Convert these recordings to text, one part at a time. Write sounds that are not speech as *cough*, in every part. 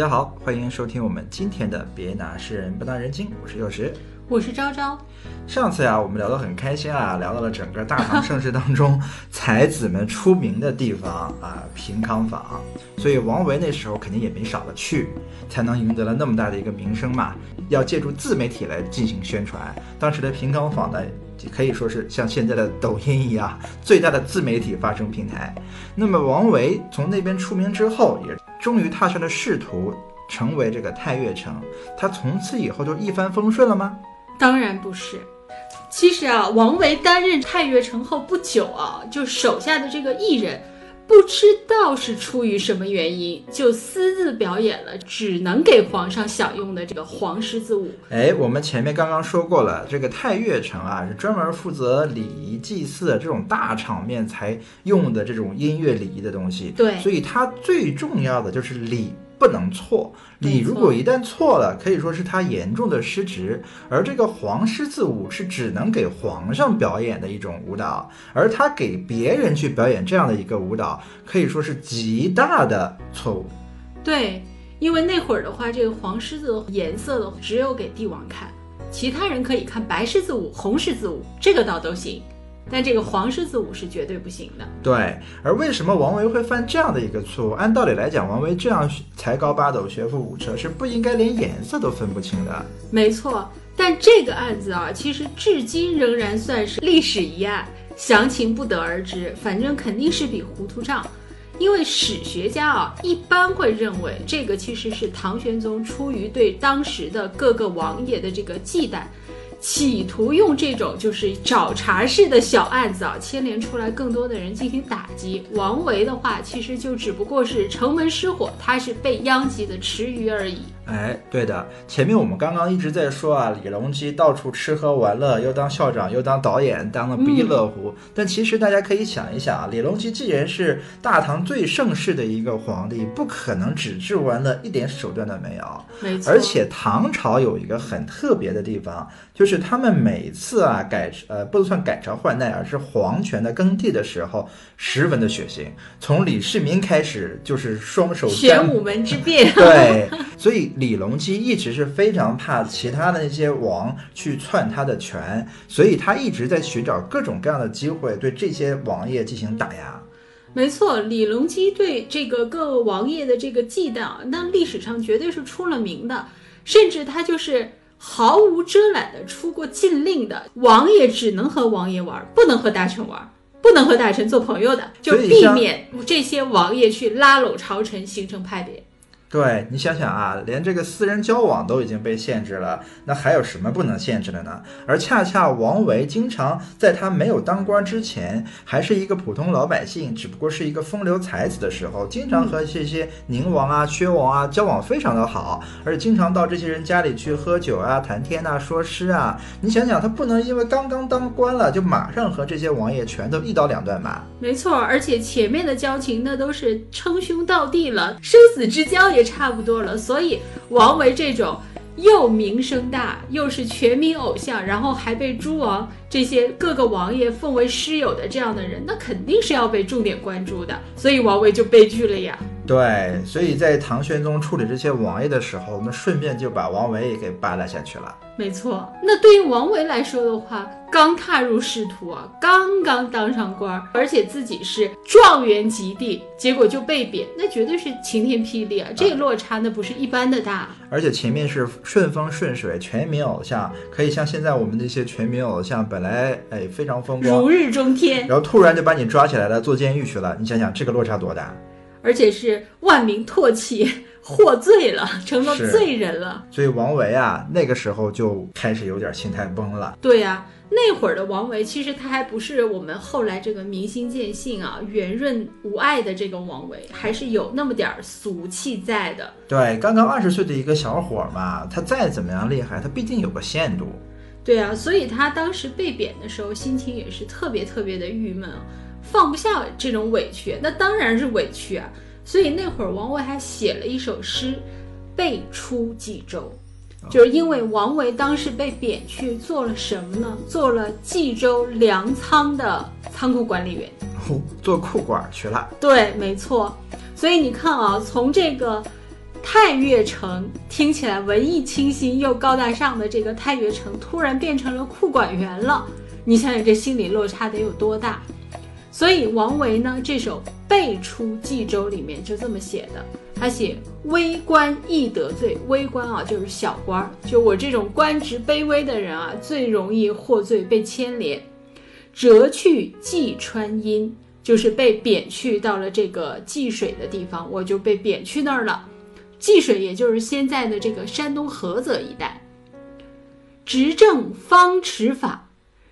家好，欢迎收听我们今天的《别拿诗人不当人精》，我是幼时。我是昭昭。上次呀，我们聊得很开心啊，聊到了整个大唐盛世当中才子们出名的地方啊，平康坊。所以王维那时候肯定也没少的去，才能赢得了那么大的一个名声嘛。要借助自媒体来进行宣传，当时的平康坊呢，可以说是像现在的抖音一样最大的自媒体发声平台。那么王维从那边出名之后，也终于踏上了仕途，成为这个太岳城。他从此以后就一帆风顺了吗？当然不是。其实啊，王维担任太岳城后不久啊，就手下的这个艺人，不知道是出于什么原因，就私自表演了只能给皇上享用的这个黄狮子舞。哎，我们前面刚刚说过了，这个太岳城啊，是专门负责礼仪祭祀这种大场面才用的这种音乐礼仪的东西。对，所以它最重要的就是礼。不能错，你如果一旦错了，可以说是他严重的失职。而这个黄狮子舞是只能给皇上表演的一种舞蹈，而他给别人去表演这样的一个舞蹈，可以说是极大的错误。对，因为那会儿的话，这个黄狮子颜色的只有给帝王看，其他人可以看白狮子舞、红狮子舞，这个倒都行。但这个黄狮子舞是绝对不行的。对，而为什么王维会犯这样的一个错误？按道理来讲，王维这样才高八斗、学富五车，是不应该连颜色都分不清的。没错，但这个案子啊，其实至今仍然算是历史疑案，详情不得而知。反正肯定是笔糊涂账，因为史学家啊一般会认为，这个其实是唐玄宗出于对当时的各个王爷的这个忌惮。企图用这种就是找茬式的小案子啊，牵连出来更多的人进行打击。王维的话，其实就只不过是城门失火，他是被殃及的池鱼而已。哎，对的，前面我们刚刚一直在说啊，李隆基到处吃喝玩乐，又当校长，又当导演，当的不亦乐乎。但其实大家可以想一想啊，李隆基既然是大唐最盛世的一个皇帝，不可能只治玩乐，一点手段都没有。没错。而且唐朝有一个很特别的地方，就是他们每次啊改呃不能算改朝换代，而是皇权的更替的时候，十分的血腥。从李世民开始就是双手玄武门之变。对，所以。李隆基一直是非常怕其他的那些王去篡他的权，所以他一直在寻找各种各样的机会对这些王爷进行打压。没错，李隆基对这个各个王爷的这个忌惮，那历史上绝对是出了名的，甚至他就是毫无遮拦的出过禁令的，王爷只能和王爷玩，不能和大臣玩，不能和大臣做朋友的，就避免这些王爷去拉拢朝臣，形成派别。对你想想啊，连这个私人交往都已经被限制了，那还有什么不能限制的呢？而恰恰王维经常在他没有当官之前，还是一个普通老百姓，只不过是一个风流才子的时候，经常和这些宁王啊、薛王啊交往非常的好，而且经常到这些人家里去喝酒啊、谈天啊、说诗啊。你想想，他不能因为刚刚当官了，就马上和这些王爷全都一刀两断吧？没错，而且前面的交情那都是称兄道弟了，生死之交也。差不多了，所以王维这种又名声大，又是全民偶像，然后还被诸王这些各个王爷奉为师友的这样的人，那肯定是要被重点关注的。所以王维就悲剧了呀。对，所以在唐玄宗处理这些王爷的时候，那顺便就把王维也给扒拉下去了。没错，那对于王维来说的话，刚踏入仕途啊，刚刚当上官，而且自己是状元及第，结果就被贬，那绝对是晴天霹雳啊！这个落差那不是一般的大。而且前面是顺风顺水，全民偶像，可以像现在我们这些全民偶像，本来哎非常风光，如日中天，然后突然就把你抓起来了，坐监狱去了，你想想这个落差多大？而且是万民唾弃，*laughs* 获罪了，成了罪人了。所以王维啊，那个时候就开始有点心态崩了。对呀，那会儿的王维，其实他还不是我们后来这个明心见性啊、圆润无碍的这个王维，还是有那么点俗气在的。对，刚刚二十岁的一个小伙嘛，他再怎么样厉害，他毕竟有个限度。对啊，所以他当时被贬的时候，心情也是特别特别的郁闷。放不下这种委屈，那当然是委屈啊。所以那会儿王维还写了一首诗《被出冀州》，就是因为王维当时被贬去做了什么呢？做了冀州粮仓的仓库管理员，*laughs* 做库管去了。对，没错。所以你看啊，从这个太岳城听起来文艺清新又高大上的这个太岳城，突然变成了库管员了。你想想，这心理落差得有多大？所以王维呢，这首《背出冀州》里面就这么写的。他写微官易得罪，微官啊就是小官儿，就我这种官职卑微的人啊，最容易获罪被牵连。折去济川阴，就是被贬去到了这个济水的地方，我就被贬去那儿了。济水也就是现在的这个山东菏泽一带。执政方持法，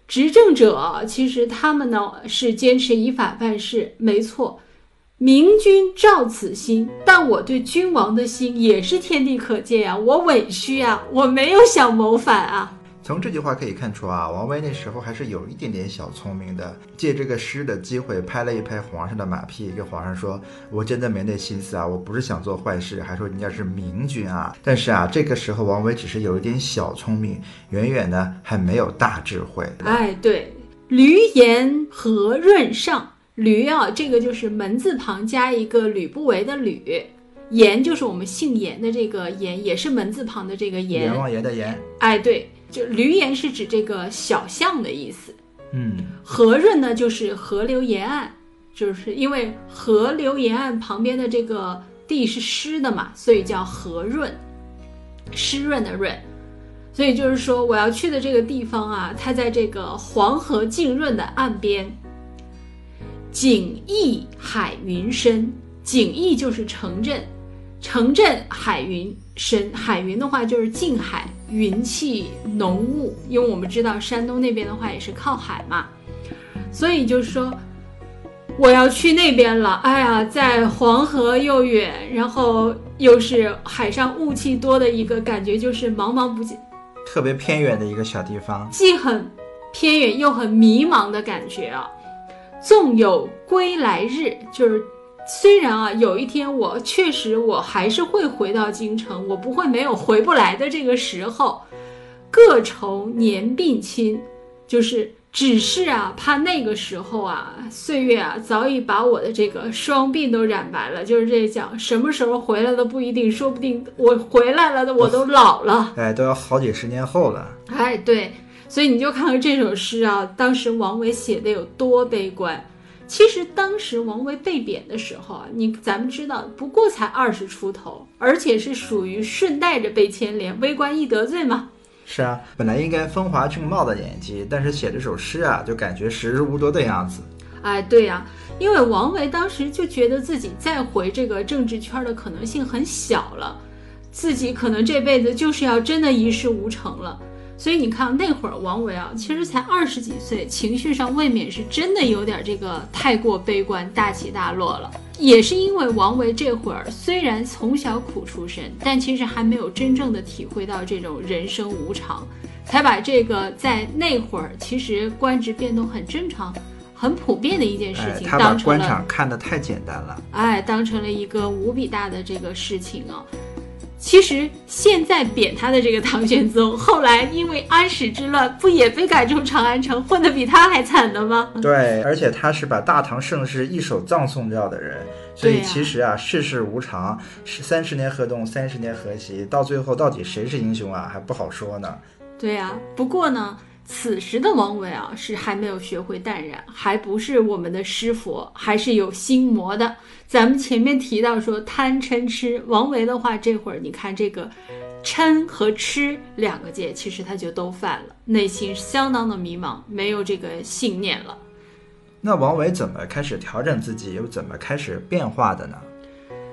执政者其实他们呢是坚持依法办事，没错。明君照此心，但我对君王的心也是天地可见呀！我委屈啊，我没有想谋反啊。从这句话可以看出啊，王维那时候还是有一点点小聪明的，借这个诗的机会拍了一拍皇上的马屁，跟皇上说：“我真的没那心思啊，我不是想做坏事。”还说人家是明君啊。但是啊，这个时候王维只是有一点小聪明，远远的还没有大智慧。哎，对，闾阎和润上。驴啊，这个就是门字旁加一个吕不韦的吕，阎就是我们姓严的这个严，也是门字旁的这个严。阎王爷的阎。哎，对，就闾阎是指这个小巷的意思。嗯，河润呢，就是河流沿岸，就是因为河流沿岸旁边的这个地是湿的嘛，所以叫河润，湿润的润。所以就是说，我要去的这个地方啊，它在这个黄河浸润的岸边。景逸海云深，景逸就是城镇，城镇海云深，海云的话就是近海，云气浓雾。因为我们知道山东那边的话也是靠海嘛，所以就是说我要去那边了。哎呀，在黄河又远，然后又是海上雾气多的一个感觉，就是茫茫不见，特别偏远的一个小地方，既很偏远又很迷茫的感觉啊。纵有归来日，就是虽然啊，有一天我确实我还是会回到京城，我不会没有回不来的这个时候。各愁年鬓亲，就是只是啊，怕那个时候啊，岁月啊早已把我的这个双鬓都染白了。就是这讲什么时候回来的不一定，说不定我回来了的我都老了，哎，都要好几十年后了。哎，对。所以你就看看这首诗啊，当时王维写的有多悲观。其实当时王维被贬的时候啊，你咱们知道不过才二十出头，而且是属于顺带着被牵连，微官易得罪嘛。是啊，本来应该风华正茂的年纪，但是写这首诗啊，就感觉时日无多的样子。哎，对呀，因为王维当时就觉得自己再回这个政治圈的可能性很小了，自己可能这辈子就是要真的一事无成了。所以你看那会儿王维啊，其实才二十几岁，情绪上未免是真的有点这个太过悲观、大起大落了。也是因为王维这会儿虽然从小苦出身，但其实还没有真正的体会到这种人生无常，才把这个在那会儿其实官职变动很正常、很普遍的一件事情，他把官场看得太简单了，哎，当成了一个无比大的这个事情啊。其实现在贬他的这个唐玄宗，后来因为安史之乱，不也被赶出长安城，混得比他还惨的吗？对，而且他是把大唐盛世一手葬送掉的人，所以其实啊，世事无常，是三十年河东，三十年河西，到最后到底谁是英雄啊，还不好说呢。对呀，不过呢。此时的王维啊，是还没有学会淡然，还不是我们的师佛，还是有心魔的。咱们前面提到说贪嗔痴，王维的话，这会儿你看这个嗔和痴两个界，其实他就都犯了，内心相当的迷茫，没有这个信念了。那王维怎么开始调整自己，又怎么开始变化的呢？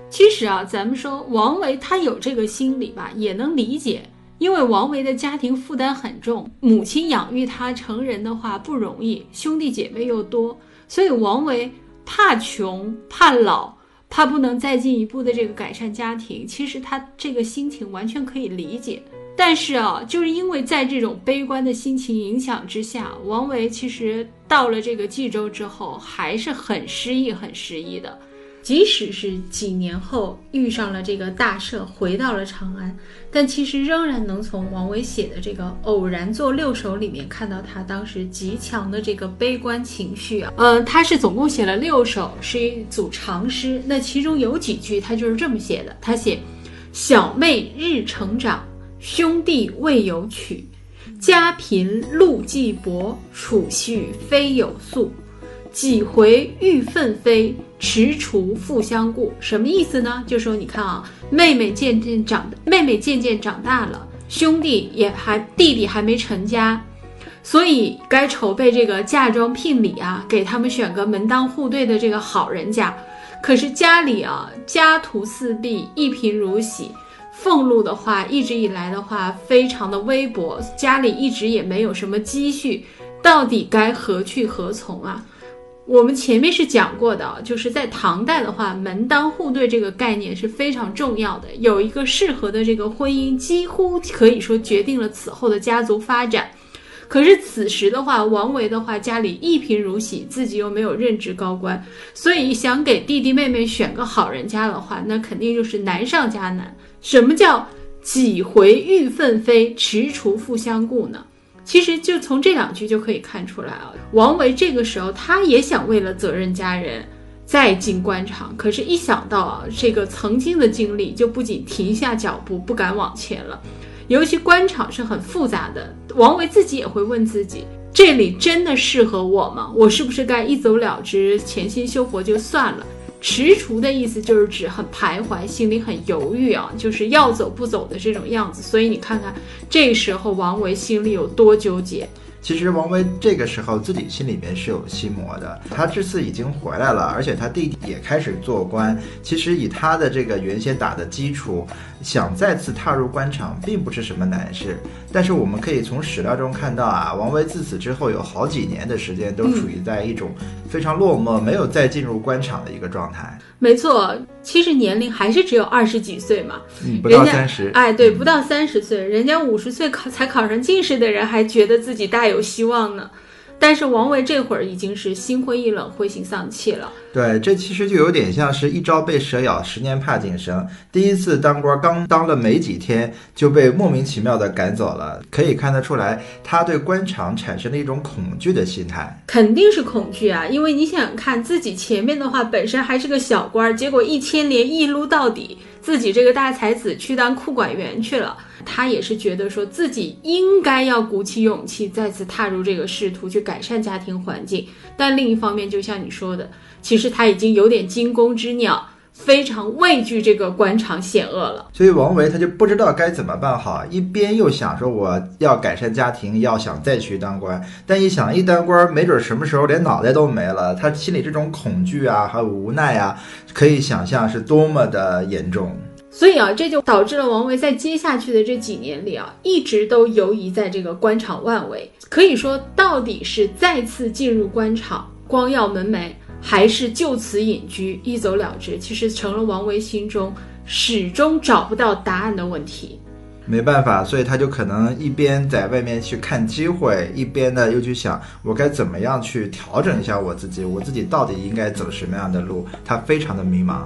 其实啊，咱们说王维他有这个心理吧，也能理解。因为王维的家庭负担很重，母亲养育他成人的话不容易，兄弟姐妹又多，所以王维怕穷、怕老、怕不能再进一步的这个改善家庭。其实他这个心情完全可以理解。但是啊，就是因为在这种悲观的心情影响之下，王维其实到了这个冀州之后，还是很失意、很失意的。即使是几年后遇上了这个大赦，回到了长安，但其实仍然能从王维写的这个《偶然作六首》里面看到他当时极强的这个悲观情绪啊。呃，他是总共写了六首，是一组长诗。那其中有几句他就是这么写的：他写小妹日成长，兄弟未有娶。家贫路既薄，储蓄非有素。几回欲奋飞，踟蹰复相顾。什么意思呢？就说你看啊，妹妹渐渐长，妹妹渐渐长大了，兄弟也还弟弟还没成家，所以该筹备这个嫁妆聘礼啊，给他们选个门当户对的这个好人家。可是家里啊，家徒四壁，一贫如洗。俸禄的话，一直以来的话，非常的微薄，家里一直也没有什么积蓄，到底该何去何从啊？我们前面是讲过的，就是在唐代的话，门当户对这个概念是非常重要的，有一个适合的这个婚姻，几乎可以说决定了此后的家族发展。可是此时的话，王维的话家里一贫如洗，自己又没有任职高官，所以想给弟弟妹妹选个好人家的话，那肯定就是难上加难。什么叫几回欲奋飞，踟蹰复相顾呢？其实就从这两句就可以看出来啊，王维这个时候他也想为了责任家人再进官场，可是，一想到啊这个曾经的经历，就不仅停下脚步，不敢往前了。尤其官场是很复杂的，王维自己也会问自己：这里真的适合我吗？我是不是该一走了之，潜心修佛就算了？踟蹰的意思就是指很徘徊，心里很犹豫啊，就是要走不走的这种样子。所以你看看，这时候王维心里有多纠结。其实王维这个时候自己心里面是有心魔的。他这次已经回来了，而且他弟弟也开始做官。其实以他的这个原先打的基础，想再次踏入官场并不是什么难事。但是我们可以从史料中看到啊，王维自此之后有好几年的时间都处于在一种非常落寞，没有再进入官场的一个状态。没错，其实年龄还是只有二十几岁嘛，嗯，不到三十。哎，对，不到三十岁，人家五十岁考才考上进士的人，还觉得自己大有希望呢。但是王维这会儿已经是心灰意冷、灰心丧气了。对，这其实就有点像是一朝被蛇咬，十年怕井绳。第一次当官，刚当了没几天，就被莫名其妙的赶走了。可以看得出来，他对官场产生了一种恐惧的心态。肯定是恐惧啊，因为你想想看，自己前面的话本身还是个小官，结果一牵连一撸到底，自己这个大才子去当库管员去了。他也是觉得说自己应该要鼓起勇气再次踏入这个仕途，去改善家庭环境。但另一方面，就像你说的，其实他已经有点惊弓之鸟，非常畏惧这个官场险恶了。所以王维他就不知道该怎么办好，一边又想说我要改善家庭，要想再去当官，但一想一当官，没准什么时候连脑袋都没了。他心里这种恐惧啊，还有无奈啊，可以想象是多么的严重。所以啊，这就导致了王维在接下去的这几年里啊，一直都游移在这个官场外围。可以说，到底是再次进入官场光耀门楣，还是就此隐居一走了之，其实成了王维心中始终找不到答案的问题。没办法，所以他就可能一边在外面去看机会，一边呢又去想我该怎么样去调整一下我自己，我自己到底应该走什么样的路？他非常的迷茫，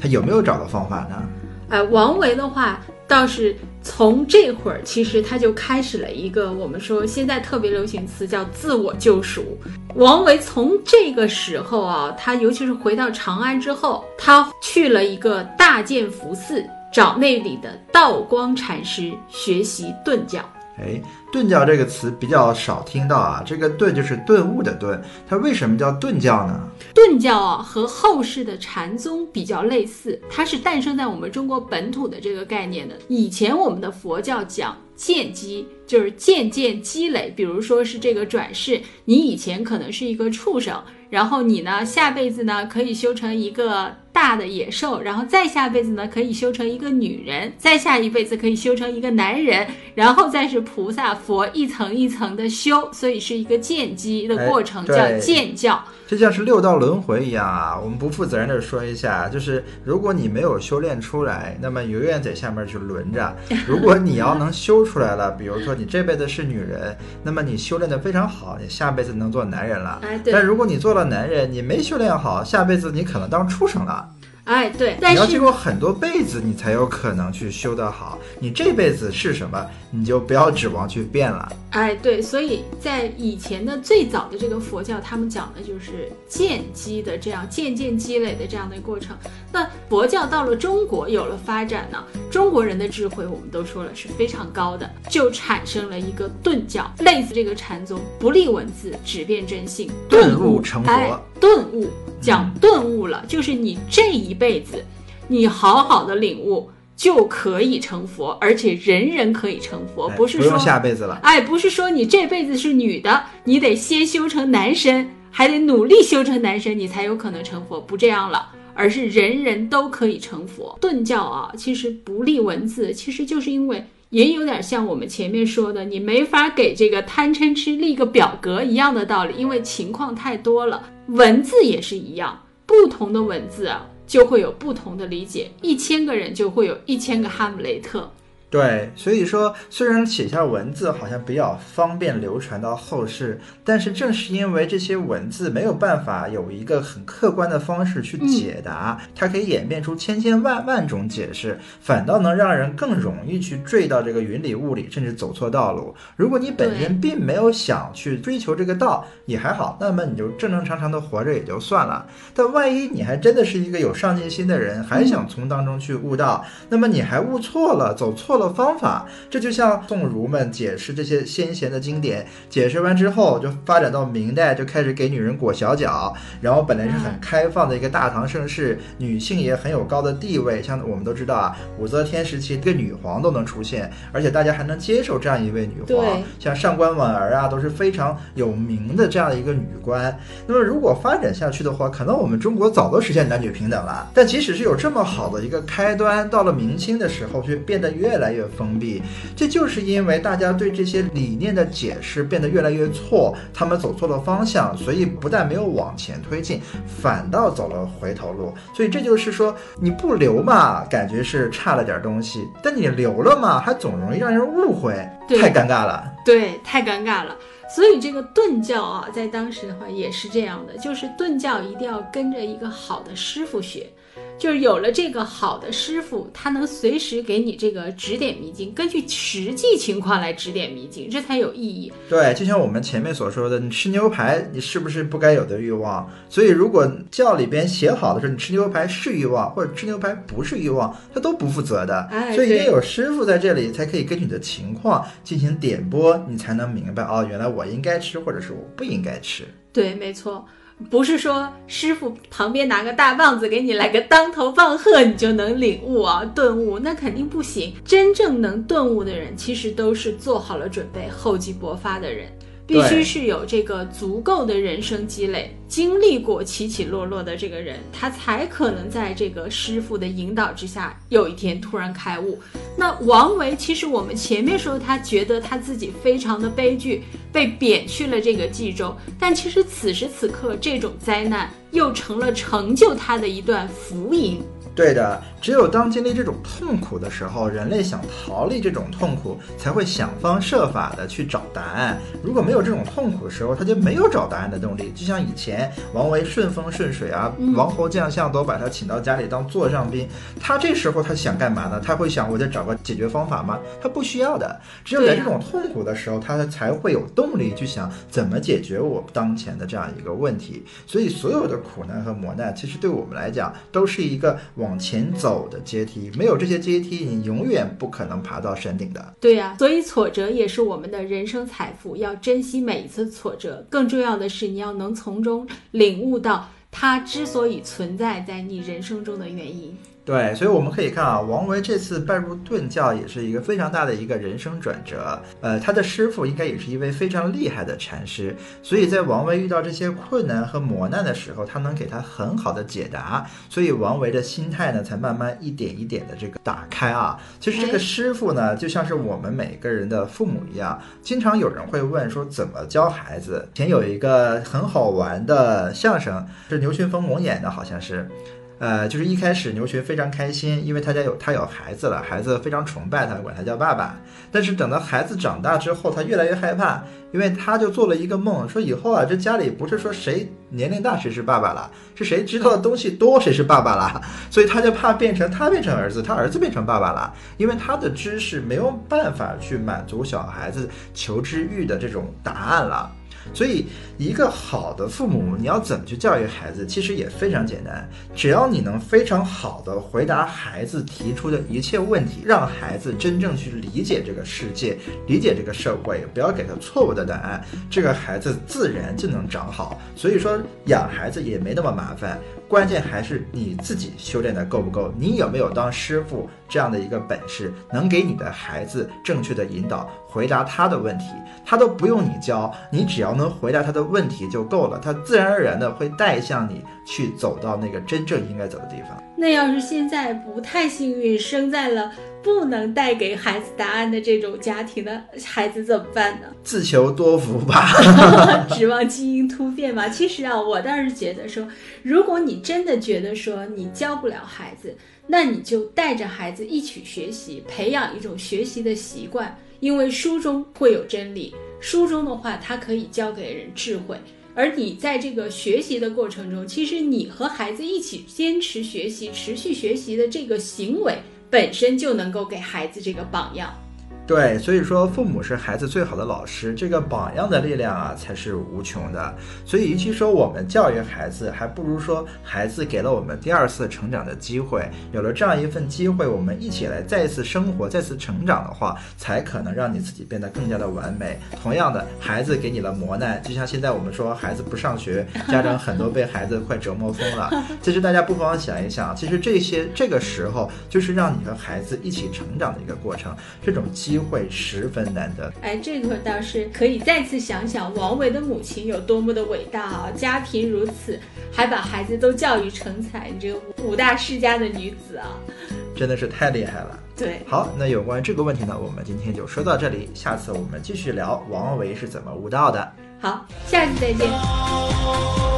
他有没有找到方法呢？哎，王维的话倒是从这会儿，其实他就开始了一个我们说现在特别流行词叫自我救赎。王维从这个时候啊，他尤其是回到长安之后，他去了一个大建福寺，找那里的道光禅师学习顿教。哎，顿教这个词比较少听到啊，这个顿就是顿悟的顿，它为什么叫顿教呢？顿教啊，和后世的禅宗比较类似，它是诞生在我们中国本土的这个概念的。以前我们的佛教讲见机，就是渐渐积累，比如说是这个转世，你以前可能是一个畜生，然后你呢下辈子呢可以修成一个。大的野兽，然后再下辈子呢，可以修成一个女人，再下一辈子可以修成一个男人，然后再是菩萨佛一层一层的修，所以是一个渐积的过程，叫渐教。这像是六道轮回一样啊！我们不负责任的说一下，就是如果你没有修炼出来，那么永远在下面去轮着；如果你要能修出来了，比如说你这辈子是女人，那么你修炼的非常好，你下辈子能做男人了。哎，但如果你做了男人，你没修炼好，下辈子你可能当畜生了。哎，对，但是你要经过很多辈子，你才有可能去修得好。你这辈子是什么，你就不要指望去变了。哎，对，所以在以前的最早的这个佛教，他们讲的就是渐积的这样渐渐积累的这样的过程。那佛教到了中国有了发展呢，中国人的智慧我们都说了是非常高的，就产生了一个顿教，类似这个禅宗，不立文字，只辨真性，顿悟成佛哎，顿悟讲顿悟了，就是你这一辈子，你好好的领悟。就可以成佛，而且人人可以成佛，哎不是说下辈子了。哎，不是说你这辈子是女的，你得先修成男身，还得努力修成男身，你才有可能成佛，不这样了，而是人人都可以成佛。顿教啊，其实不立文字，其实就是因为也有点像我们前面说的，你没法给这个贪嗔痴立个表格一样的道理，因为情况太多了。文字也是一样，不同的文字啊。就会有不同的理解，一千个人就会有一千个哈姆雷特。对，所以说虽然写下文字好像比较方便流传到后世，但是正是因为这些文字没有办法有一个很客观的方式去解答，它可以演变出千千万万种解释，反倒能让人更容易去坠到这个云里雾里，甚至走错道路。如果你本身并没有想去追求这个道，也还好，那么你就正正常常的活着也就算了。但万一你还真的是一个有上进心的人，还想从当中去悟道，那么你还悟错了，走错了。方法，这就像宋儒们解释这些先贤的经典，解释完之后，就发展到明代，就开始给女人裹小脚，然后本来是很开放的一个大唐盛世，女性也很有高的地位，像我们都知道啊，武则天时期，这个女皇都能出现，而且大家还能接受这样一位女皇，像上官婉儿啊，都是非常有名的这样的一个女官。那么如果发展下去的话，可能我们中国早都实现男女平等了。但即使是有这么好的一个开端，到了明清的时候，却变得越来越封闭，这就是因为大家对这些理念的解释变得越来越错，他们走错了方向，所以不但没有往前推进，反倒走了回头路。所以这就是说，你不留嘛，感觉是差了点东西；但你留了嘛，还总容易让人误会，太尴尬了。对，太尴尬了。所以这个顿教啊，在当时的话也是这样的，就是顿教一定要跟着一个好的师傅学。就是有了这个好的师傅，他能随时给你这个指点迷津，根据实际情况来指点迷津，这才有意义。对，就像我们前面所说的，你吃牛排，你是不是不该有的欲望？所以如果教里边写好的是你吃牛排是欲望，或者吃牛排不是欲望，他都不负责的。哎，所以得有师傅在这里，才可以根据你的情况进行点拨，你才能明白哦，原来我应该吃，或者是我不应该吃。对，没错。不是说师傅旁边拿个大棒子给你来个当头棒喝，你就能领悟啊顿悟，那肯定不行。真正能顿悟的人，其实都是做好了准备、厚积薄发的人，必须是有这个足够的人生积累，经历过起起落落的这个人，他才可能在这个师傅的引导之下，有一天突然开悟。那王维，其实我们前面说他觉得他自己非常的悲剧。被贬去了这个冀州，但其实此时此刻，这种灾难又成了成就他的一段福音。对的，只有当经历这种痛苦的时候，人类想逃离这种痛苦，才会想方设法的去找答案。如果没有这种痛苦的时候，他就没有找答案的动力。就像以前王维顺风顺水啊，王侯将相都把他请到家里当座上宾，他这时候他想干嘛呢？他会想我得找个解决方法吗？他不需要的。只有在这种痛苦的时候，他才会有动力去想怎么解决我当前的这样一个问题。所以所有的苦难和磨难，其实对我们来讲都是一个往往前走的阶梯，没有这些阶梯，你永远不可能爬到山顶的。对呀、所以挫折也是我们的人生财富，要珍惜每一次挫折。更重要的是，你要能从中领悟到它之所以存在在你人生中的原因。对，所以我们可以看啊，王维这次拜入顿教也是一个非常大的一个人生转折。呃，他的师傅应该也是一位非常厉害的禅师，所以在王维遇到这些困难和磨难的时候，他能给他很好的解答，所以王维的心态呢才慢慢一点一点的这个打开啊。其实这个师傅呢，就像是我们每个人的父母一样，经常有人会问说怎么教孩子。前有一个很好玩的相声，是牛群峰蒙演的，好像是。呃，就是一开始牛群非常开心，因为他家有他有孩子了，孩子非常崇拜他，管他叫爸爸。但是等到孩子长大之后，他越来越害怕，因为他就做了一个梦，说以后啊，这家里不是说谁年龄大谁是爸爸了，是谁知道的东西多谁是爸爸了，所以他就怕变成他变成儿子，他儿子变成爸爸了，因为他的知识没有办法去满足小孩子求知欲的这种答案了。所以，一个好的父母，你要怎么去教育孩子，其实也非常简单。只要你能非常好的回答孩子提出的一切问题，让孩子真正去理解这个世界，理解这个社会，不要给他错误的答案，这个孩子自然就能长好。所以说，养孩子也没那么麻烦。关键还是你自己修炼的够不够，你有没有当师傅这样的一个本事，能给你的孩子正确的引导，回答他的问题，他都不用你教，你只要能回答他的问题就够了，他自然而然的会带向你去走到那个真正应该走的地方。那要是现在不太幸运，生在了。不能带给孩子答案的这种家庭的孩子怎么办呢？*laughs* 自求多福吧，*laughs* *laughs* 指望基因突变吧。其实啊，我倒是觉得说，如果你真的觉得说你教不了孩子，那你就带着孩子一起学习，培养一种学习的习惯。因为书中会有真理，书中的话它可以教给人智慧，而你在这个学习的过程中，其实你和孩子一起坚持学习、持续学习的这个行为。本身就能够给孩子这个榜样。对，所以说父母是孩子最好的老师，这个榜样的力量啊才是无穷的。所以，与其说我们教育孩子，还不如说孩子给了我们第二次成长的机会。有了这样一份机会，我们一起来再次生活、再次成长的话，才可能让你自己变得更加的完美。同样的，孩子给你了磨难，就像现在我们说孩子不上学，家长很多被孩子快折磨疯了。其实大家不妨想一想，其实这些这个时候就是让你和孩子一起成长的一个过程，这种机。会十分难得。哎，这个倒是可以再次想想王维的母亲有多么的伟大啊！家贫如此，还把孩子都教育成才，你这个五大世家的女子啊，真的是太厉害了。对，好，那有关这个问题呢，我们今天就说到这里，下次我们继续聊王维是怎么悟道的。好，下次再见。